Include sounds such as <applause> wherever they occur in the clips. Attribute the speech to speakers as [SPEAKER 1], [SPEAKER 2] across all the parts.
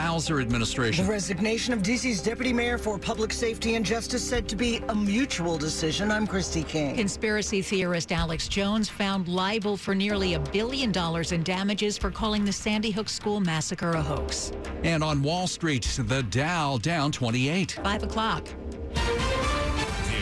[SPEAKER 1] Bowser administration.
[SPEAKER 2] The resignation of DC's deputy mayor for public safety and justice said to be a mutual decision. I'm Christy King.
[SPEAKER 3] Conspiracy theorist Alex Jones found liable for nearly a billion dollars in damages for calling the Sandy Hook school massacre a hoax.
[SPEAKER 1] And on Wall Street, the Dow down 28.
[SPEAKER 3] 5 o'clock.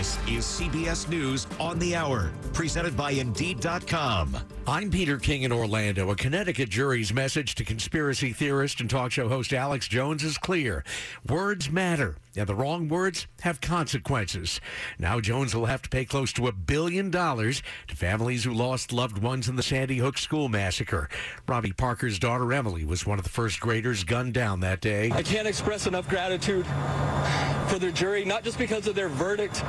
[SPEAKER 4] This is CBS News on the Hour, presented by Indeed.com.
[SPEAKER 5] I'm Peter King in Orlando. A Connecticut jury's message to conspiracy theorist and talk show host Alex Jones is clear. Words matter, and the wrong words have consequences. Now Jones will have to pay close to a billion dollars to families who lost loved ones in the Sandy Hook school massacre. Robbie Parker's daughter Emily was one of the first graders gunned down that day.
[SPEAKER 6] I can't express enough gratitude for their jury, not just because of their verdict,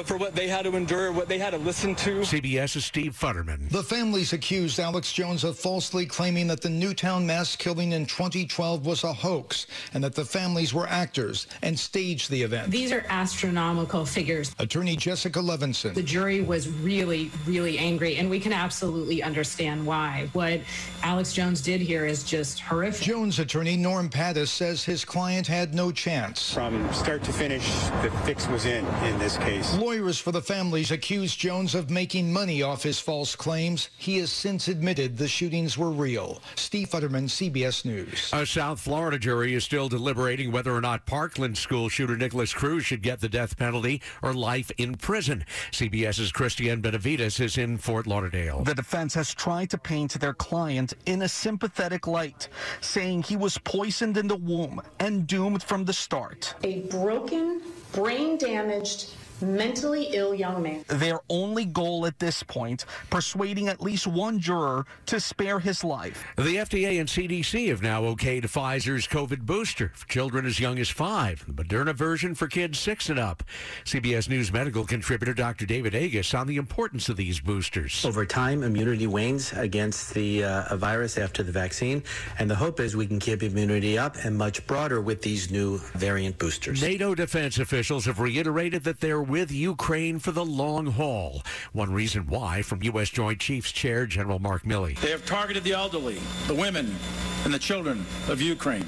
[SPEAKER 6] but for what they had to endure, what they had to listen to.
[SPEAKER 5] CBS's Steve Futterman.
[SPEAKER 7] The families accused Alex Jones of falsely claiming that the Newtown mass killing in 2012 was a hoax and that the families were actors and staged the event.
[SPEAKER 8] These are astronomical figures.
[SPEAKER 7] Attorney Jessica Levinson.
[SPEAKER 8] The jury was really, really angry, and we can absolutely understand why. What Alex Jones did here is just horrific.
[SPEAKER 7] Jones attorney Norm Pattis says his client had no chance.
[SPEAKER 9] From start to finish, the fix was in in this case.
[SPEAKER 7] Lawyers for the families accused Jones of making money off his false claims. He has since admitted the shootings were real. Steve Futterman, CBS News.
[SPEAKER 5] A South Florida jury is still deliberating whether or not Parkland school shooter Nikolas Cruz should get the death penalty or life in prison. CBS's Christian Benavides is in Fort Lauderdale.
[SPEAKER 10] The defense has tried to paint their client in a sympathetic light, saying he was poisoned in the womb and doomed from the start.
[SPEAKER 11] A broken, brain damaged, mentally ill young man.
[SPEAKER 10] Their only goal at this point, persuading at least one juror to spare his life.
[SPEAKER 5] The FDA and CDC have now okayed Pfizer's COVID booster for children as young as five, the Moderna version for kids six and up. CBS News medical contributor Dr. David Agus on the importance of these boosters.
[SPEAKER 12] Over time, immunity wanes against the uh, virus after the vaccine, and the hope is we can keep immunity up and much broader with these new variant boosters.
[SPEAKER 5] NATO defense officials have reiterated that they're with Ukraine for the long haul. One reason why, from U.S. Joint Chiefs Chair General Mark Milley.
[SPEAKER 13] They have targeted the elderly, the women, and the children of Ukraine.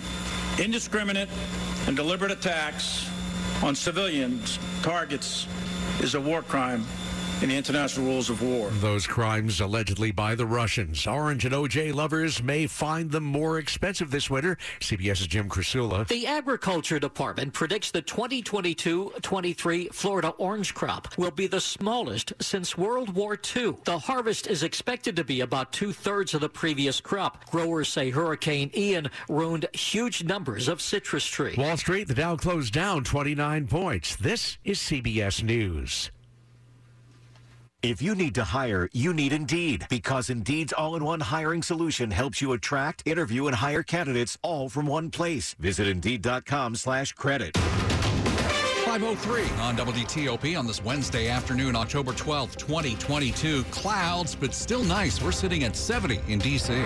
[SPEAKER 13] Indiscriminate and deliberate attacks on civilians targets is a war crime in the international rules of war.
[SPEAKER 5] Those crimes allegedly by the Russians. Orange and OJ lovers may find them more expensive this winter. CBS's Jim Krasula.
[SPEAKER 14] The Agriculture Department predicts the 2022-23 Florida orange crop will be the smallest since World War II. The harvest is expected to be about two-thirds of the previous crop. Growers say Hurricane Ian ruined huge numbers of citrus trees.
[SPEAKER 5] Wall Street, the Dow closed down 29 points. This is CBS News.
[SPEAKER 4] If you need to hire, you need Indeed because Indeed's all-in-one hiring solution helps you attract, interview, and hire candidates all from one place. Visit Indeed.com slash credit.
[SPEAKER 1] 503 on WTOP on this Wednesday afternoon, October 12th, 2022. Clouds, but still nice. We're sitting at 70 in D.C.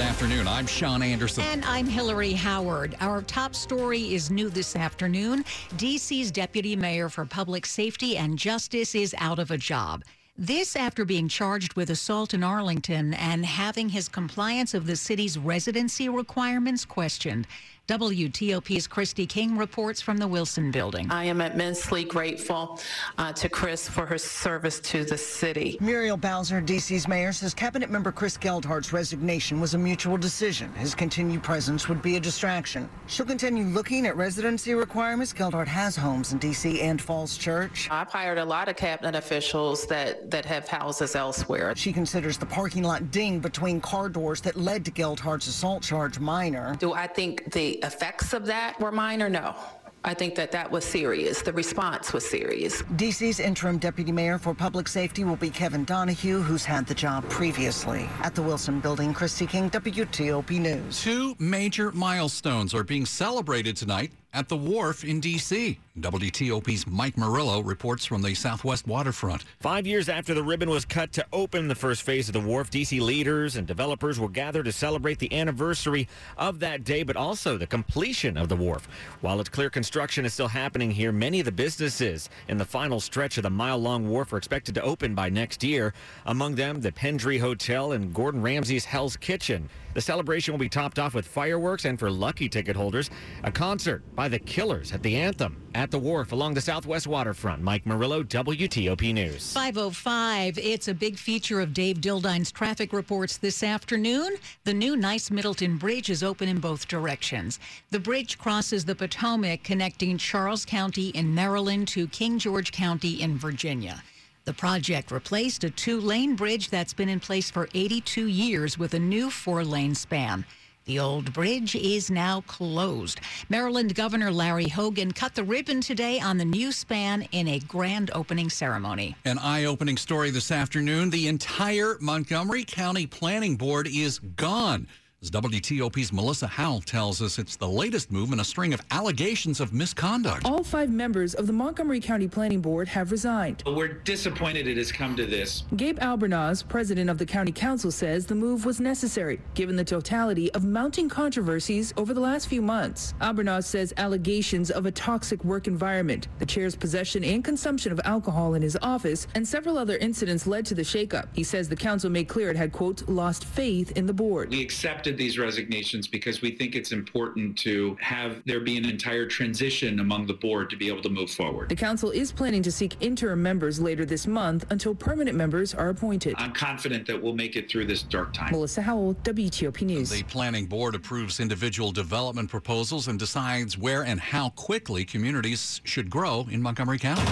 [SPEAKER 1] Good afternoon. I'm Sean Anderson.
[SPEAKER 3] And I'm Hillary Howard. Our top story is new this afternoon. DC's deputy mayor for public safety and justice is out of a job. This after being charged with assault in Arlington and having his compliance of the city's residency requirements questioned. WTOP's Christy King reports from the Wilson Building.
[SPEAKER 15] I am immensely grateful uh, to Chris for her service to the city.
[SPEAKER 2] Muriel Bowser, DC's mayor, says cabinet member Chris Geldart's resignation was a mutual decision. His continued presence would be a distraction. She'll continue looking at residency requirements. Geldart has homes in DC and Falls Church.
[SPEAKER 15] I've hired a lot of cabinet officials that, that have houses elsewhere.
[SPEAKER 2] She considers the parking lot ding between car doors that led to Geldart's assault charge minor.
[SPEAKER 15] Do I think the effects of that were minor? No. I think that that was serious. The response was serious.
[SPEAKER 2] DC's interim deputy mayor for public safety will be Kevin Donahue, who's had the job previously. At the Wilson Building, Christy King, WTOP News.
[SPEAKER 1] Two major milestones are being celebrated tonight at the wharf in D.C. WTOP's Mike Murillo reports from the Southwest waterfront.
[SPEAKER 16] Five years after the ribbon was cut to open the first phase of the wharf, D.C. leaders and developers will gather to celebrate the anniversary of that day, but also the completion of the wharf. While it's clear construction is still happening here, many of the businesses in the final stretch of the mile-long wharf are expected to open by next year. Among them, the Pendry Hotel and Gordon Ramsay's Hell's Kitchen. The celebration will be topped off with fireworks and for lucky ticket holders, a concert by the Killers at the Anthem at the wharf along the Southwest waterfront. Mike Murillo, WTOP News.
[SPEAKER 3] 505. It's a big feature of Dave Dildine's traffic reports this afternoon. The new Nice Middleton Bridge is open in both directions. The bridge crosses the Potomac, connecting Charles County in Maryland to King George County in Virginia. The project replaced a two lane bridge that's been in place for 82 years with a new four lane span. The old bridge is now closed. Maryland Governor Larry Hogan cut the ribbon today on the new span in a grand opening ceremony.
[SPEAKER 1] An eye opening story this afternoon. The entire Montgomery County Planning Board is gone. As WTOP's Melissa Howell tells us, it's the latest move in a string of allegations of misconduct.
[SPEAKER 17] All five members of the Montgomery County Planning Board have resigned.
[SPEAKER 18] We're disappointed it has come to this.
[SPEAKER 17] Gabe Albernaz, president of the county council, says the move was necessary given the totality of mounting controversies over the last few months. Albernaz says allegations of a toxic work environment, the chair's possession and consumption of alcohol in his office, and several other incidents led to the shakeup. He says the council made clear it had, quote, lost faith in the board.
[SPEAKER 18] We accepted these resignations because we think it's important to have there be an entire transition among the board to be able to move forward.
[SPEAKER 17] The council is planning to seek interim members later this month until permanent members are appointed.
[SPEAKER 18] I'm confident that we'll make it through this dark time.
[SPEAKER 17] Melissa Howell, WTOP News.
[SPEAKER 1] The planning board approves individual development proposals and decides where and how quickly communities should grow in Montgomery County.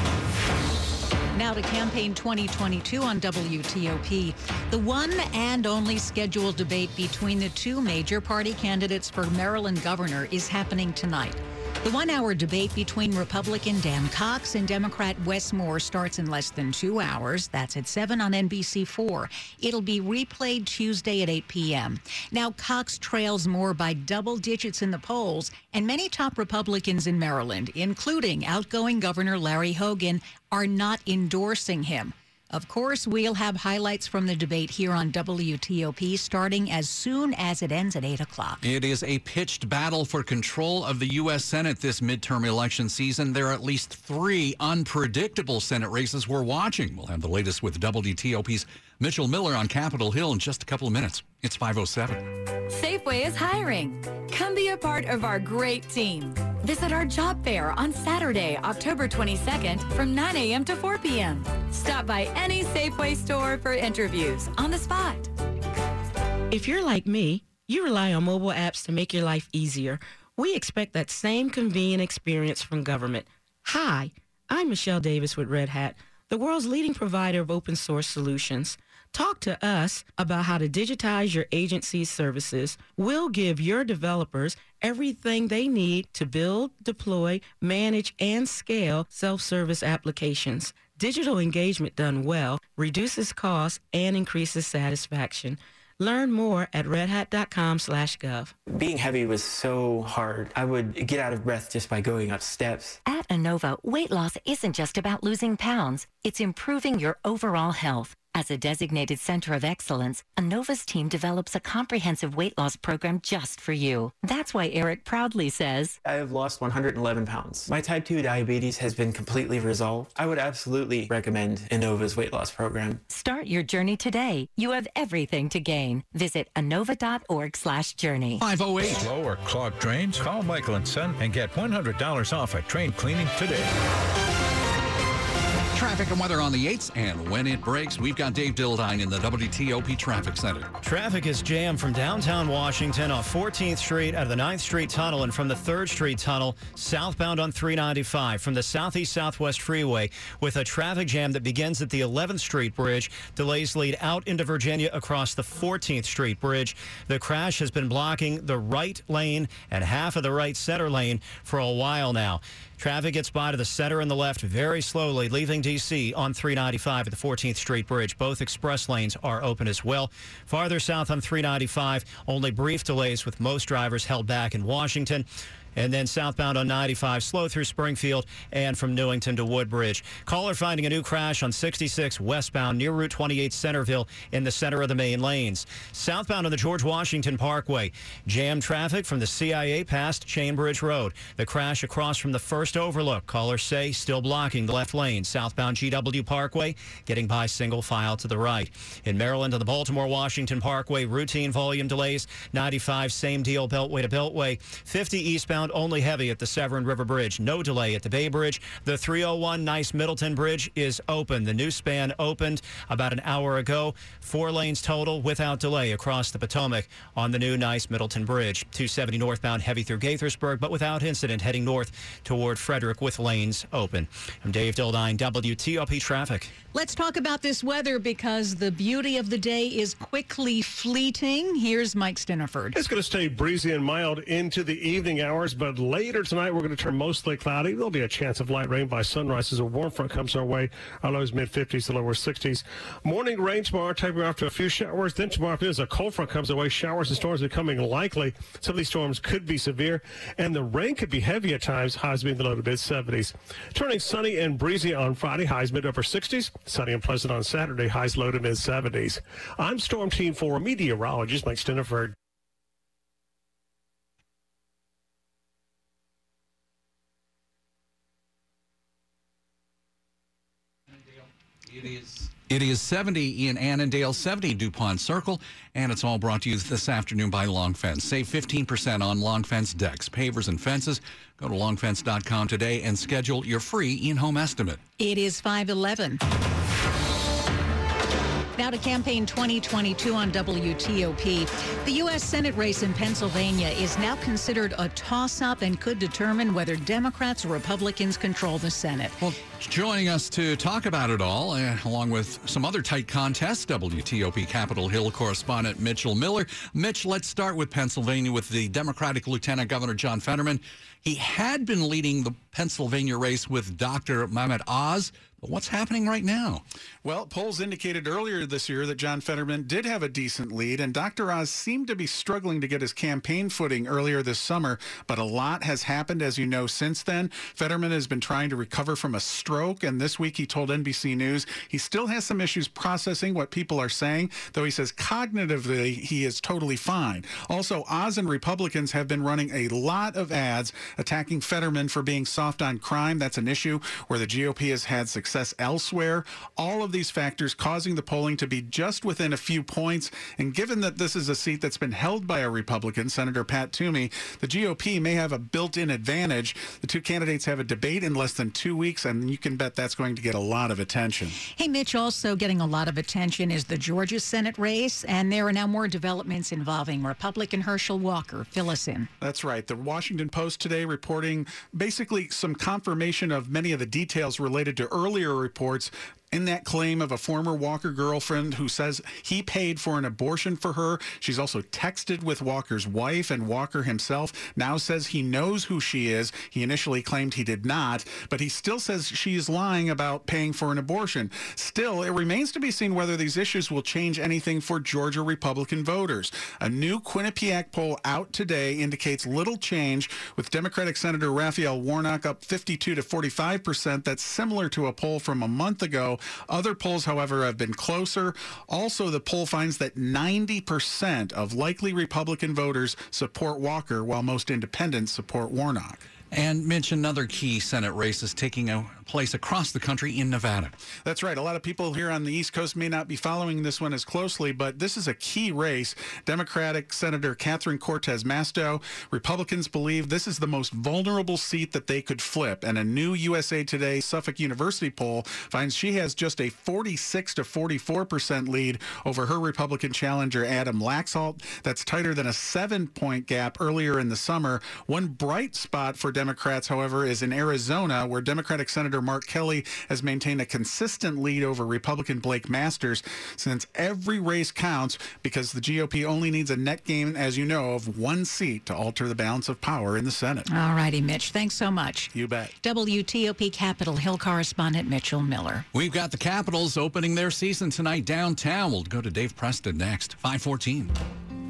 [SPEAKER 3] Now to campaign 2022 on WTOP. The one and only scheduled debate between the two major party candidates for Maryland governor is happening tonight. The one hour debate between Republican Dan Cox and Democrat Wes Moore starts in less than two hours. That's at 7 on NBC4. It'll be replayed Tuesday at 8 p.m. Now, Cox trails Moore by double digits in the polls, and many top Republicans in Maryland, including outgoing Governor Larry Hogan, are not endorsing him. Of course, we'll have highlights from the debate here on WTOP starting as soon as it ends at 8 o'clock.
[SPEAKER 1] It is a pitched battle for control of the U.S. Senate this midterm election season. There are at least three unpredictable Senate races we're watching. We'll have the latest with WTOP's Mitchell Miller on Capitol Hill in just a couple of minutes. It's 507.
[SPEAKER 19] Safeway is hiring. Come be a part of our great team. Visit our job fair on Saturday, October 22nd from 9 a.m. to 4 p.m. Stop by any Safeway store for interviews on the spot.
[SPEAKER 20] If you're like me, you rely on mobile apps to make your life easier. We expect that same convenient experience from government. Hi, I'm Michelle Davis with Red Hat, the world's leading provider of open source solutions. Talk to us about how to digitize your agency's services. We'll give your developers everything they need to build, deploy, manage, and scale self-service applications. Digital engagement done well reduces costs and increases satisfaction. Learn more at redhat.com slash gov.
[SPEAKER 21] Being heavy was so hard. I would get out of breath just by going up steps.
[SPEAKER 22] At Inova, weight loss isn't just about losing pounds. It's improving your overall health. As a designated center of excellence, Inova's team develops a comprehensive weight loss program just for you. That's why Eric proudly says,
[SPEAKER 21] I have lost 111 pounds. My type 2 diabetes has been completely resolved. I would absolutely recommend Inova's weight loss program.
[SPEAKER 22] Start your journey today. You have everything to gain. Visit inova.org slash journey.
[SPEAKER 1] 508.
[SPEAKER 23] Slow or clogged drains? Call Michael and Son and get $100 off a train cleaning today.
[SPEAKER 1] Traffic and weather on the 8th, and when it breaks, we've got Dave Dildine in the WTOP Traffic Center.
[SPEAKER 24] Traffic is jammed from downtown Washington off 14th Street out of the 9th Street Tunnel and from the 3rd Street Tunnel southbound on 395 from the Southeast Southwest Freeway with a traffic jam that begins at the 11th Street Bridge. Delays lead out into Virginia across the 14th Street Bridge. The crash has been blocking the right lane and half of the right center lane for a while now. Traffic gets by to the center and the left very slowly, leaving D.C. on 395 at the 14th Street Bridge. Both express lanes are open as well. Farther south on 395, only brief delays with most drivers held back in Washington. And then southbound on 95, slow through Springfield and from Newington to Woodbridge. Caller finding a new crash on 66 westbound near Route 28 Centreville in the center of the main lanes. Southbound on the George Washington Parkway, jam traffic from the CIA past Chainbridge Road. The crash across from the first overlook. Callers say still blocking the left lane. Southbound GW Parkway getting by single file to the right. In Maryland on the Baltimore Washington Parkway, routine volume delays. 95 same deal beltway to beltway. 50 eastbound only heavy at the Severn River Bridge. No delay at the Bay Bridge. The 301 Nice Middleton Bridge is open. The new span opened about an hour ago. Four lanes total without delay across the Potomac on the new Nice Middleton Bridge. 270 northbound heavy through Gaithersburg, but without incident heading north toward Frederick with lanes open. I'm Dave Dildine, WTOP Traffic.
[SPEAKER 3] Let's talk about this weather because the beauty of the day is quickly fleeting. Here's Mike Stinneford.
[SPEAKER 25] It's going to stay breezy and mild into the evening hours, but later tonight we're going to turn mostly cloudy. There'll be a chance of light rain by sunrise as a warm front comes our way. Our lows mid 50s to lower 60s. Morning rain tomorrow, tapering off to a few showers. Then tomorrow as a cold front comes our way, showers and storms becoming likely. Some of these storms could be severe, and the rain could be heavy at times. Highs being the low to mid 70s. Turning sunny and breezy on Friday, highs mid upper 60s. Sunny and pleasant on Saturday, highs low to mid 70s. I'm Storm Team 4 meteorologist Mike Stinneford.
[SPEAKER 1] It is. It is 70 in Annandale, 70 DuPont Circle, and it's all brought to you this afternoon by Long Fence. Save 15% on Long Fence decks, pavers, and fences. Go to longfence.com today and schedule your free in-home estimate.
[SPEAKER 3] It is 511. Now to campaign 2022 on WTOP. The U.S. Senate race in Pennsylvania is now considered a toss up and could determine whether Democrats or Republicans control the Senate.
[SPEAKER 1] Well, joining us to talk about it all, uh, along with some other tight contests, WTOP Capitol Hill correspondent Mitchell Miller. Mitch, let's start with Pennsylvania with the Democratic Lieutenant Governor John Fetterman. He had been leading the Pennsylvania race with Dr. Mehmet Oz. But what's happening right now?
[SPEAKER 26] Well, polls indicated earlier this year that John Fetterman did have a decent lead, and Dr. Oz seemed to be struggling to get his campaign footing earlier this summer. But a lot has happened, as you know, since then. Fetterman has been trying to recover from a stroke, and this week he told NBC News he still has some issues processing what people are saying, though he says cognitively he is totally fine. Also, Oz and Republicans have been running a lot of ads attacking Fetterman for being soft on crime. That's an issue where the GOP has had success success elsewhere. All of these factors causing the polling to be just within a few points. And given that this is a seat that's been held by a Republican, Senator Pat Toomey, the GOP may have a built in advantage. The two candidates have a debate in less than two weeks, and you can bet that's going to get a lot of attention.
[SPEAKER 3] Hey, Mitch, also getting a lot of attention is the Georgia Senate race, and there are now more developments involving Republican Herschel Walker. Fill us in.
[SPEAKER 26] That's right. The Washington Post today reporting basically some confirmation of many of the details related to early earlier reports in that claim of a former Walker girlfriend who says he paid for an abortion for her. She's also texted with Walker's wife, and Walker himself now says he knows who she is. He initially claimed he did not, but he still says she is lying about paying for an abortion. Still, it remains to be seen whether these issues will change anything for Georgia Republican voters. A new Quinnipiac poll out today indicates little change, with Democratic Senator Raphael Warnock up 52 to 45 percent. That's similar to a poll from a month ago. Other polls, however, have been closer. Also, the poll finds that 90% of likely Republican voters support Walker, while most independents support Warnock.
[SPEAKER 1] And mention another key Senate race is taking a place across the country in Nevada.
[SPEAKER 26] That's right. A lot of people here on the East Coast may not be following this one as closely, but this is a key race. Democratic Senator Catherine Cortez Masto. Republicans believe this is the most vulnerable seat that they could flip. And a new USA Today Suffolk University poll finds she has just a 46 to 44 percent lead over her Republican challenger, Adam Laxalt. That's tighter than a seven point gap earlier in the summer. One bright spot for Democrats, however, is in Arizona, where Democratic Senator Mark Kelly has maintained a consistent lead over Republican Blake Masters since every race counts because the GOP only needs a net gain, as you know, of one seat to alter the balance of power in the Senate.
[SPEAKER 3] All righty, Mitch. Thanks so much.
[SPEAKER 26] You bet.
[SPEAKER 3] WTOP Capitol Hill correspondent Mitchell Miller.
[SPEAKER 1] We've got the Capitals opening their season tonight downtown. We'll go to Dave Preston next. 514.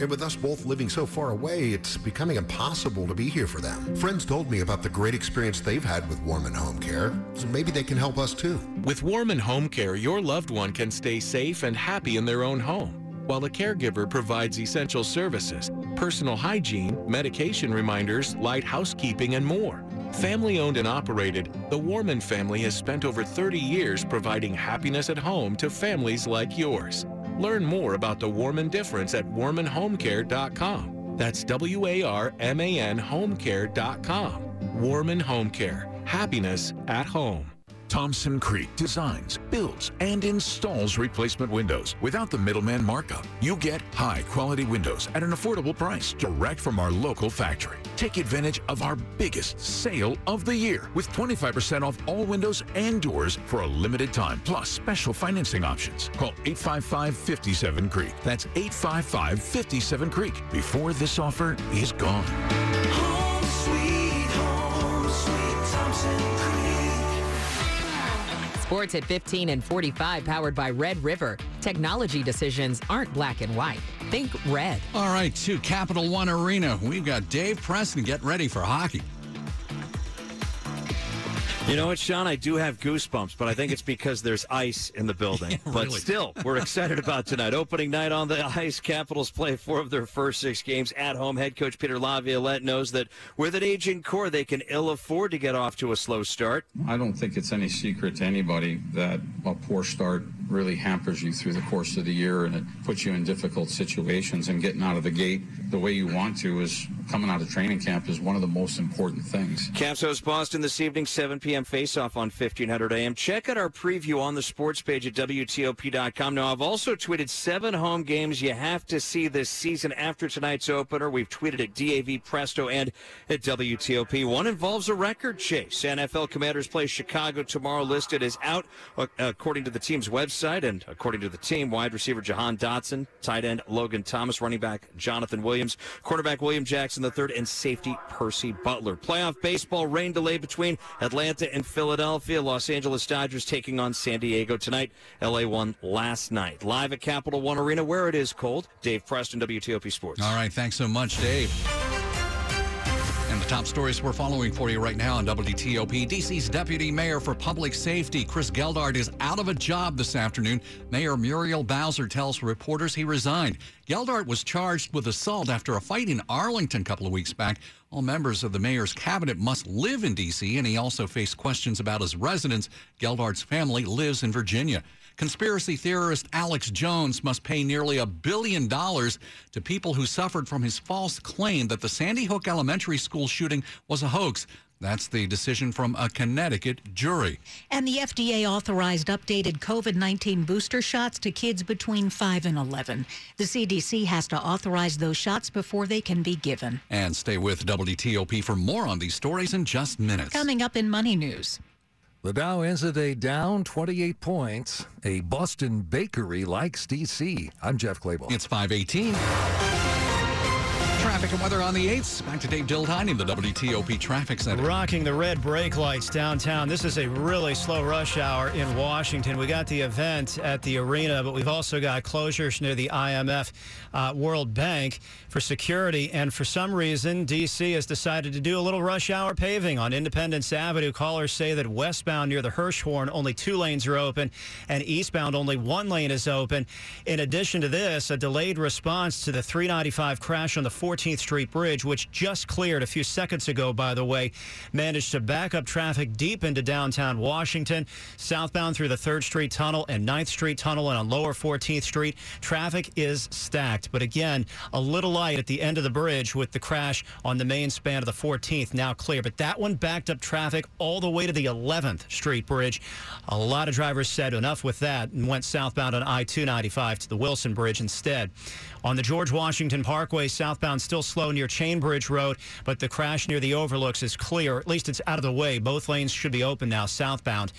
[SPEAKER 27] And with us both living so far away, it's becoming impossible to be here for them. Friends told me about the great experience they've had with Warman Home Care, so maybe they can help us too.
[SPEAKER 28] With Warman Home Care, your loved one can stay safe and happy in their own home, while the caregiver provides essential services, personal hygiene, medication reminders, light housekeeping, and more. Family owned and operated, the Warman family has spent over 30 years providing happiness at home to families like yours. Learn more about the Warman difference at warmanhomecare.com. That's W A R M A N homecare.com. Warman Home Care. Happiness at home.
[SPEAKER 29] Thompson Creek designs, builds, and installs replacement windows without the middleman markup. You get high quality windows at an affordable price direct from our local factory. Take advantage of our biggest sale of the year with 25% off all windows and doors for a limited time, plus special financing options. Call 855 57 Creek. That's 855 57 Creek before this offer is gone.
[SPEAKER 30] Home sweet home, sweet Thompson.
[SPEAKER 31] Sports at 15 and 45, powered by Red River. Technology decisions aren't black and white. Think red.
[SPEAKER 1] All right, to Capital One Arena. We've got Dave Preston. Get ready for hockey.
[SPEAKER 32] You know what, Sean? I do have goosebumps, but I think it's because there's ice in the building. <laughs> But
[SPEAKER 1] really.
[SPEAKER 32] still, we're excited about tonight. Opening night on the <laughs> ice. Capitals play four of their first six games at home. Head coach Peter Laviolette knows that with an aging core, they can ill afford to get off to a slow start.
[SPEAKER 33] I don't think it's any secret to anybody that a poor start really hampers you through the course of the year and it puts you in difficult situations and getting out of the gate the way you want to is coming out of training camp is one of the most important things.
[SPEAKER 32] Caps host Boston this evening, 7 p.m. face-off on 1500 AM. Check out our preview on the sports page at WTOP.com. Now, I've also tweeted seven home games you have to see this season after tonight's opener. We've tweeted at DAV Presto and at WTOP. One involves a record chase. NFL Commanders play Chicago tomorrow, listed as out uh, according to the team's website and according to the team, wide receiver Jahan Dotson, tight end Logan Thomas, running back Jonathan Williams, quarterback William Jackson III, and safety Percy Butler. Playoff baseball rain delay between Atlanta and Philadelphia. Los Angeles Dodgers taking on San Diego tonight. LA won last night. Live at Capital One Arena where it is cold. Dave Preston, WTOP Sports.
[SPEAKER 1] All right, thanks so much, Dave. The top stories we're following for you right now on WTOP. DC's Deputy Mayor for Public Safety, Chris Geldart, is out of a job this afternoon. Mayor Muriel Bowser tells reporters he resigned. Geldart was charged with assault after a fight in Arlington a couple of weeks back. All members of the mayor's cabinet must live in D.C., and he also faced questions about his residence. Geldart's family lives in Virginia. Conspiracy theorist Alex Jones must pay nearly a billion dollars to people who suffered from his false claim that the Sandy Hook Elementary School shooting was a hoax. That's the decision from a Connecticut jury.
[SPEAKER 3] And the FDA authorized updated COVID 19 booster shots to kids between 5 and 11. The CDC has to authorize those shots before they can be given.
[SPEAKER 1] And stay with WTOP for more on these stories in just minutes.
[SPEAKER 3] Coming up in Money News.
[SPEAKER 34] The Dow ends the day down 28 points. A Boston bakery likes DC. I'm Jeff Clabaugh.
[SPEAKER 1] It's 518. Traffic and weather on the 8th. Back to Dave Dildine in the WTOP Traffic Center.
[SPEAKER 24] Rocking the red brake lights downtown. This is a really slow rush hour in Washington. We got the event at the arena, but we've also got closures near the IMF uh, World Bank for security. And for some reason, D.C. has decided to do a little rush hour paving on Independence Avenue. Callers say that westbound near the Hirshhorn, only two lanes are open, and eastbound, only one lane is open. In addition to this, a delayed response to the 395 crash on the 14th Street Bridge, which just cleared a few seconds ago, by the way, managed to back up traffic deep into downtown Washington, southbound through the 3rd Street Tunnel and 9th Street Tunnel and on lower 14th Street. Traffic is stacked, but again, a little light at the end of the bridge with the crash on the main span of the 14th now clear. But that one backed up traffic all the way to the 11th Street Bridge. A lot of drivers said enough with that and went southbound on I 295 to the Wilson Bridge instead. On the George Washington Parkway, southbound still slow near Chain Bridge Road, but the crash near the overlooks is clear. At least it's out of the way. Both lanes should be open now, southbound.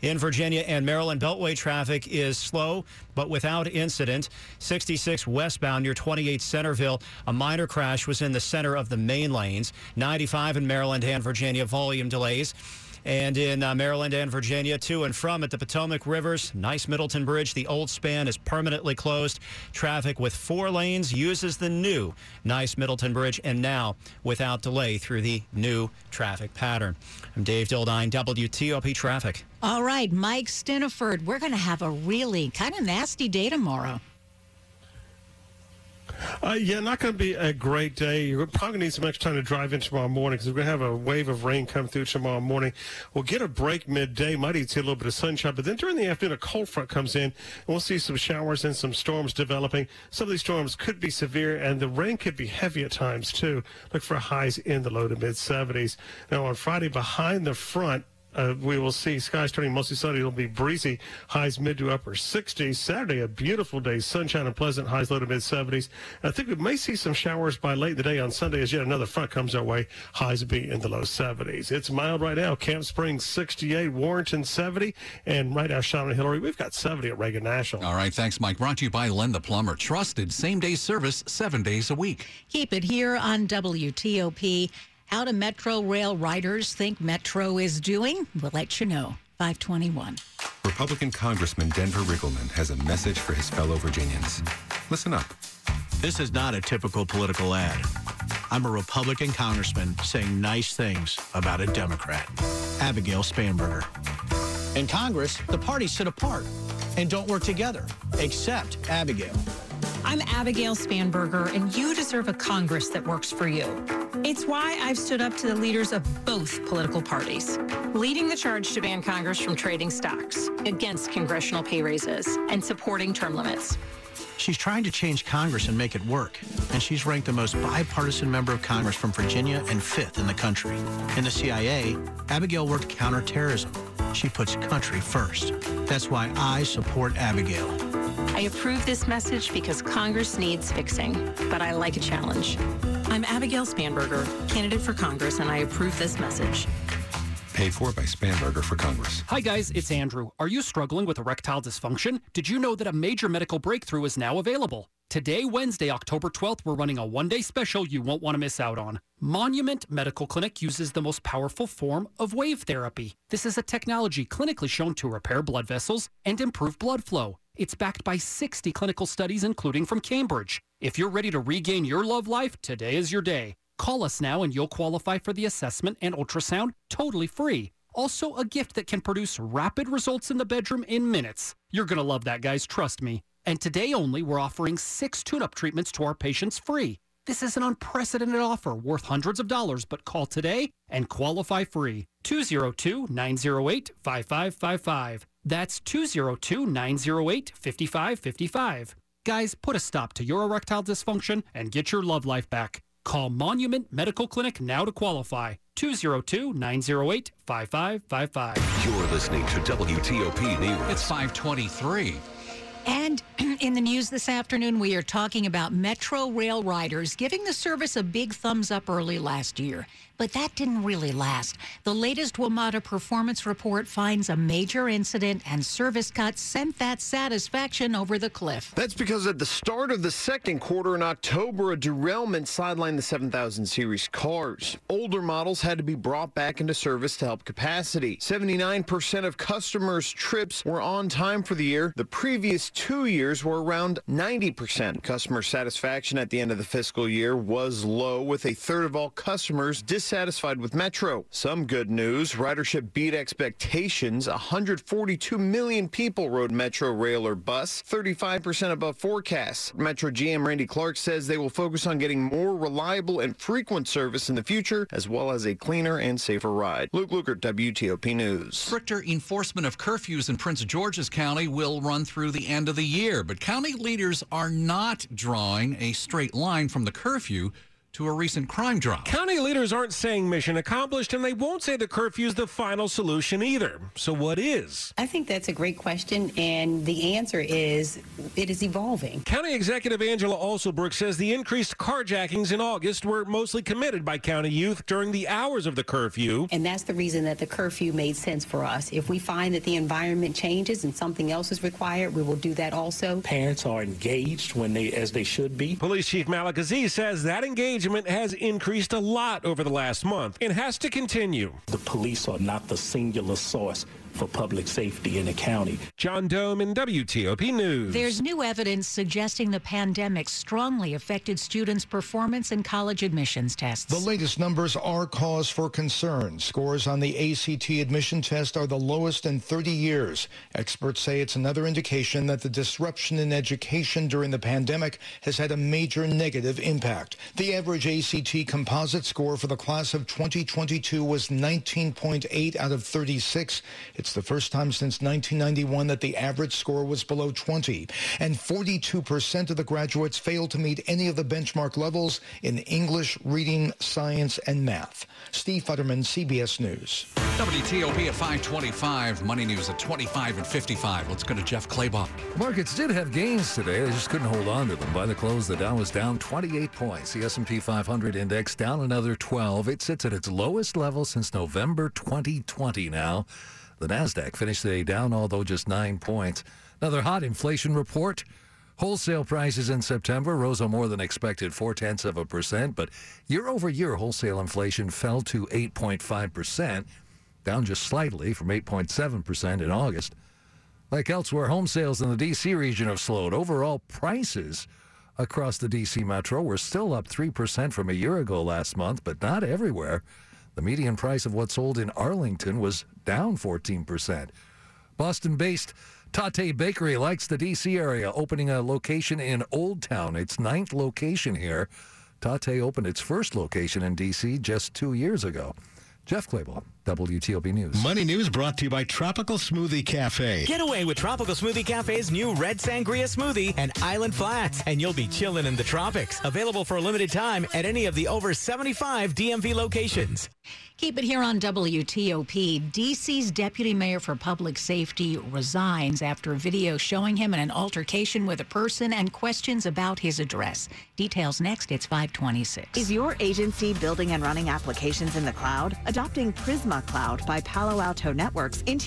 [SPEAKER 24] In Virginia and Maryland, Beltway traffic is slow, but without incident. 66 westbound near 28 Centreville. A minor crash was in the center of the main lanes. 95 in Maryland and Virginia, volume delays. And in uh, Maryland and Virginia, to and from at the Potomac Rivers, nice Middleton Bridge, the old span is permanently closed. Traffic with four lanes uses the new nice Middleton Bridge, and now without delay through the new traffic pattern. I'm Dave Dildine, WTOP Traffic.
[SPEAKER 3] All right, Mike Stinneford, we're going to have a really kind of nasty day tomorrow.
[SPEAKER 25] Uh, yeah, not going to be a great day. You're probably going to need some extra time to drive in tomorrow morning because we're going to have a wave of rain come through tomorrow morning. We'll get a break midday. Might even see a little bit of sunshine, but then during the afternoon, a cold front comes in, and we'll see some showers and some storms developing. Some of these storms could be severe, and the rain could be heavy at times too. Look for highs in the low to mid 70s. Now on Friday, behind the front. Uh, we will see skies turning mostly sunny. It'll be breezy, highs mid to upper 60s. Saturday, a beautiful day, sunshine and pleasant, highs low to mid 70s. I think we may see some showers by late in the day on Sunday as yet another front comes our way. Highs will be in the low 70s. It's mild right now. Camp Springs 68, Warrenton 70, and right now, Sean and Hillary, we've got 70 at Reagan National.
[SPEAKER 1] All right, thanks, Mike. Brought to you by Len the Plumber. Trusted same day service seven days a week.
[SPEAKER 3] Keep it here on WTOP. How do Metro Rail riders think Metro is doing? We'll let you know. 521.
[SPEAKER 35] Republican Congressman Denver Riggleman has a message for his fellow Virginians. Listen up.
[SPEAKER 36] This is not a typical political ad. I'm a Republican congressman saying nice things about a Democrat, Abigail Spanberger. In Congress, the parties sit apart and don't work together, except Abigail.
[SPEAKER 37] I'm Abigail Spanberger, and you deserve a Congress that works for you. It's why I've stood up to the leaders of both political parties, leading the charge to ban Congress from trading stocks, against congressional pay raises, and supporting term limits.
[SPEAKER 36] She's trying to change Congress and make it work, and she's ranked the most bipartisan member of Congress from Virginia and fifth in the country. In the CIA, Abigail worked counterterrorism. She puts country first. That's why I support Abigail.
[SPEAKER 37] I approve this message because Congress needs fixing, but I like a challenge. I'm Abigail Spanberger, candidate for Congress, and I approve this message.
[SPEAKER 35] Paid for by Spanberger for Congress.
[SPEAKER 38] Hi, guys, it's Andrew. Are you struggling with erectile dysfunction? Did you know that a major medical breakthrough is now available? Today, Wednesday, October 12th, we're running a one day special you won't want to miss out on. Monument Medical Clinic uses the most powerful form of wave therapy. This is a technology clinically shown to repair blood vessels and improve blood flow. It's backed by 60 clinical studies, including from Cambridge. If you're ready to regain your love life, today is your day. Call us now and you'll qualify for the assessment and ultrasound totally free. Also, a gift that can produce rapid results in the bedroom in minutes. You're going to love that, guys, trust me. And today only, we're offering six tune up treatments to our patients free. This is an unprecedented offer worth hundreds of dollars, but call today and qualify free. 202 908 5555. That's 202 908 5555. Guys, put a stop to your erectile dysfunction and get your love life back. Call Monument Medical Clinic now to qualify. 202 908 5555.
[SPEAKER 29] You're listening to WTOP News.
[SPEAKER 1] It's 523.
[SPEAKER 3] And in the news this afternoon, we are talking about Metro Rail riders giving the service a big thumbs up early last year. But that didn't really last. The latest WMATA performance report finds a major incident and service cuts sent that satisfaction over the cliff.
[SPEAKER 39] That's because at the start of the second quarter in October, a derailment sidelined the 7000 series cars. Older models had to be brought back into service to help capacity. 79% of customers' trips were on time for the year. The previous two years were around 90%. Customer satisfaction at the end of the fiscal year was low, with a third of all customers dissatisfied with Metro. Some good news ridership beat expectations. 142 million people rode Metro rail or bus, 35% above forecasts. Metro GM Randy Clarke says they will focus on getting more reliable and frequent service in the future, as well as a cleaner and safer ride. Luke Lukert, WTOP News.
[SPEAKER 1] Stricter enforcement of curfews in Prince George's County will run through the end of the year, but county leaders are not drawing a straight line from the curfew to a recent crime drop.
[SPEAKER 25] County leaders aren't saying mission accomplished, and they won't say the curfew is the final solution either. So, what is?
[SPEAKER 40] I think that's a great question, and the answer is it is evolving.
[SPEAKER 25] County Executive Angela Alsobrook says the increased carjackings in August were mostly committed by county youth during the hours of the curfew.
[SPEAKER 40] And that's the reason that the curfew made sense for us. If we find that the environment changes and something else is required, we will do that also.
[SPEAKER 41] Parents are engaged when they, as they should be.
[SPEAKER 25] Police Chief Malik Aziz says that engagement has increased a lot over the last month and has to continue.
[SPEAKER 41] The police are not the singular source for public safety in the county.
[SPEAKER 25] John Domen WTOP News.
[SPEAKER 3] There's new evidence suggesting the pandemic strongly affected students' performance in college admissions tests.
[SPEAKER 42] The latest numbers are cause for concern. Scores on the ACT admission test are the lowest in 30 years. Experts say it's another indication that the disruption in education during the pandemic has had a major negative impact. The average ACT composite score for the class of 2022 was 19.8 out of 36. It's the first time since 1991 that the average score was below 20. And 42% of the graduates failed to meet any of the benchmark levels in English, reading, science, and math. Steve Futterman, CBS News.
[SPEAKER 1] WTOP at 525, Money News at 25 and 55. Let's go to Jeff Clabaugh.
[SPEAKER 34] Markets did have gains today. They just couldn't hold on to them. By the close, the Dow was down 28 points. The S&P 500 index down another 12. It sits at its lowest level since November 2020 now. The Nasdaq finished the day down, although just nine points. Another hot inflation report. Wholesale prices in September rose a more than expected four tenths of a percent, but year over year, wholesale inflation fell to 8.5 percent, down just slightly from 8.7 percent in August. Like elsewhere, home sales in the D.C. region have slowed. Overall prices across the D.C. metro were still up 3% from a year ago last month, but not everywhere. The median price of what sold in Arlington was down 14%. Boston based Tatte Bakery likes the D.C. area, opening a location in Old Town, its ninth location here. Tatte opened its first location in D.C. just two years ago. Jeff Clabaugh, WTOP News.
[SPEAKER 43] Money News brought to you by Tropical Smoothie Cafe.
[SPEAKER 44] Get away with Tropical Smoothie Cafe's new Red Sangria Smoothie and Island Flats, and you'll be chilling in the tropics. Available for a limited time at any of the over 75 DMV locations.
[SPEAKER 3] Keep it here on WTOP. DC's deputy mayor for public safety resigns after a video showing him in an altercation with a person and questions about his address. Details next. It's 526.
[SPEAKER 45] Is your agency building and running applications in the cloud? Adopting Prisma Cloud by Palo Alto Networks into